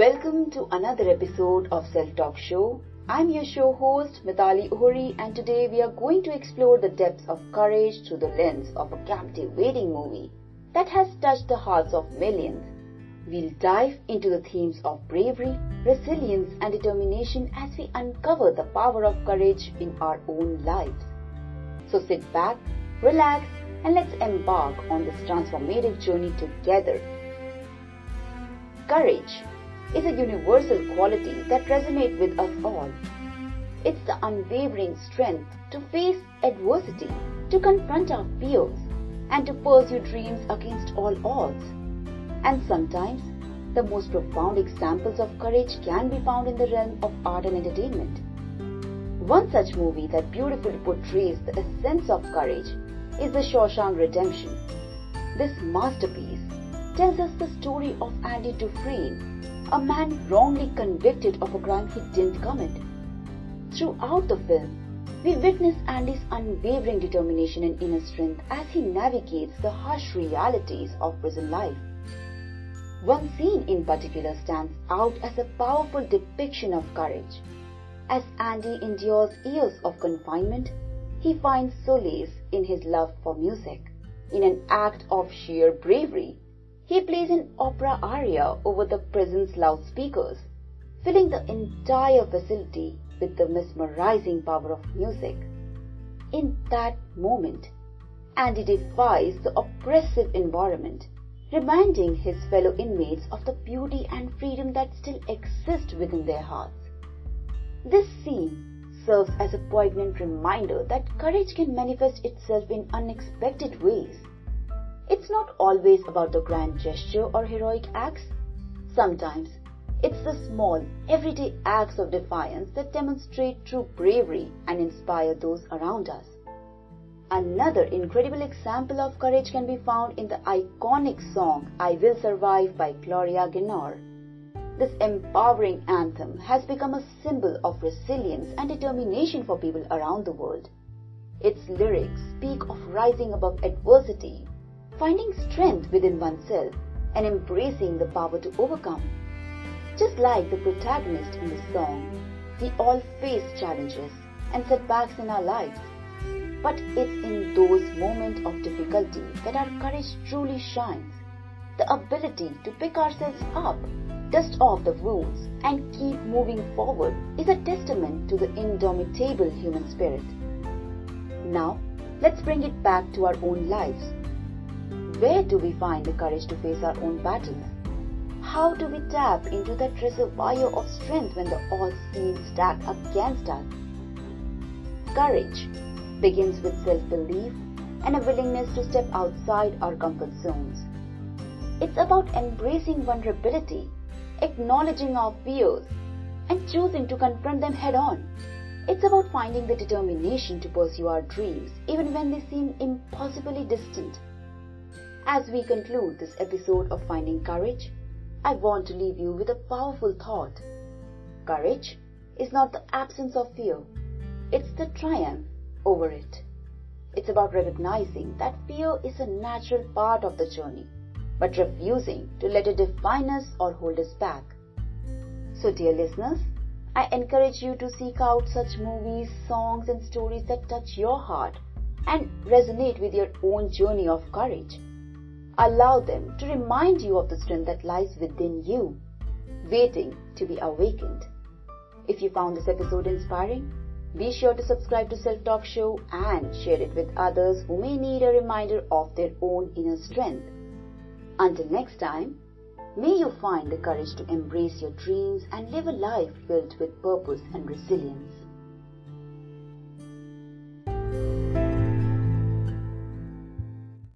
Welcome to another episode of Self Talk Show. I'm your show host, Mitali Uhuri, and today we are going to explore the depths of courage through the lens of a captivating movie that has touched the hearts of millions. We'll dive into the themes of bravery, resilience, and determination as we uncover the power of courage in our own lives. So sit back, relax, and let's embark on this transformative journey together. Courage is a universal quality that resonates with us all. It's the unwavering strength to face adversity, to confront our fears, and to pursue dreams against all odds. And sometimes, the most profound examples of courage can be found in the realm of art and entertainment. One such movie that beautifully portrays the essence of courage is The Shawshank Redemption. This masterpiece tells us the story of Andy Dufresne, a man wrongly convicted of a crime he didn't commit. Throughout the film, we witness Andy's unwavering determination and inner strength as he navigates the harsh realities of prison life. One scene in particular stands out as a powerful depiction of courage. As Andy endures years of confinement, he finds solace in his love for music. In an act of sheer bravery, he plays an opera aria over the prison's loudspeakers, filling the entire facility with the mesmerizing power of music. In that moment, Andy defies the oppressive environment, reminding his fellow inmates of the beauty and freedom that still exist within their hearts. This scene serves as a poignant reminder that courage can manifest itself in unexpected ways. It's not always about the grand gesture or heroic acts. Sometimes it's the small, everyday acts of defiance that demonstrate true bravery and inspire those around us. Another incredible example of courage can be found in the iconic song I Will Survive by Gloria Gaynor. This empowering anthem has become a symbol of resilience and determination for people around the world. Its lyrics speak of rising above adversity, finding strength within oneself, and embracing the power to overcome. Just like the protagonist in the song, we all face challenges and setbacks in our lives. But it's in those moments of difficulty that our courage truly shines. The ability to pick ourselves up dust off the wounds, and keep moving forward is a testament to the indomitable human spirit. Now, let's bring it back to our own lives. Where do we find the courage to face our own battles? How do we tap into that reservoir of strength when the odds seem stacked against us? Courage begins with self-belief and a willingness to step outside our comfort zones. It's about embracing vulnerability acknowledging our fears, and choosing to confront them head on. It's about finding the determination to pursue our dreams even when they seem impossibly distant. As we conclude this episode of Finding Courage, I want to leave you with a powerful thought. Courage is not the absence of fear, it's the triumph over it. It's about recognizing that fear is a natural part of the journey but refusing to let it define us or hold us back. So, dear listeners, I encourage you to seek out such movies, songs, and stories that touch your heart and resonate with your own journey of courage. Allow them to remind you of the strength that lies within you, waiting to be awakened. If you found this episode inspiring, be sure to subscribe to Self Talk Show and share it with others who may need a reminder of their own inner strength. Until next time, may you find the courage to embrace your dreams and live a life filled with purpose and resilience.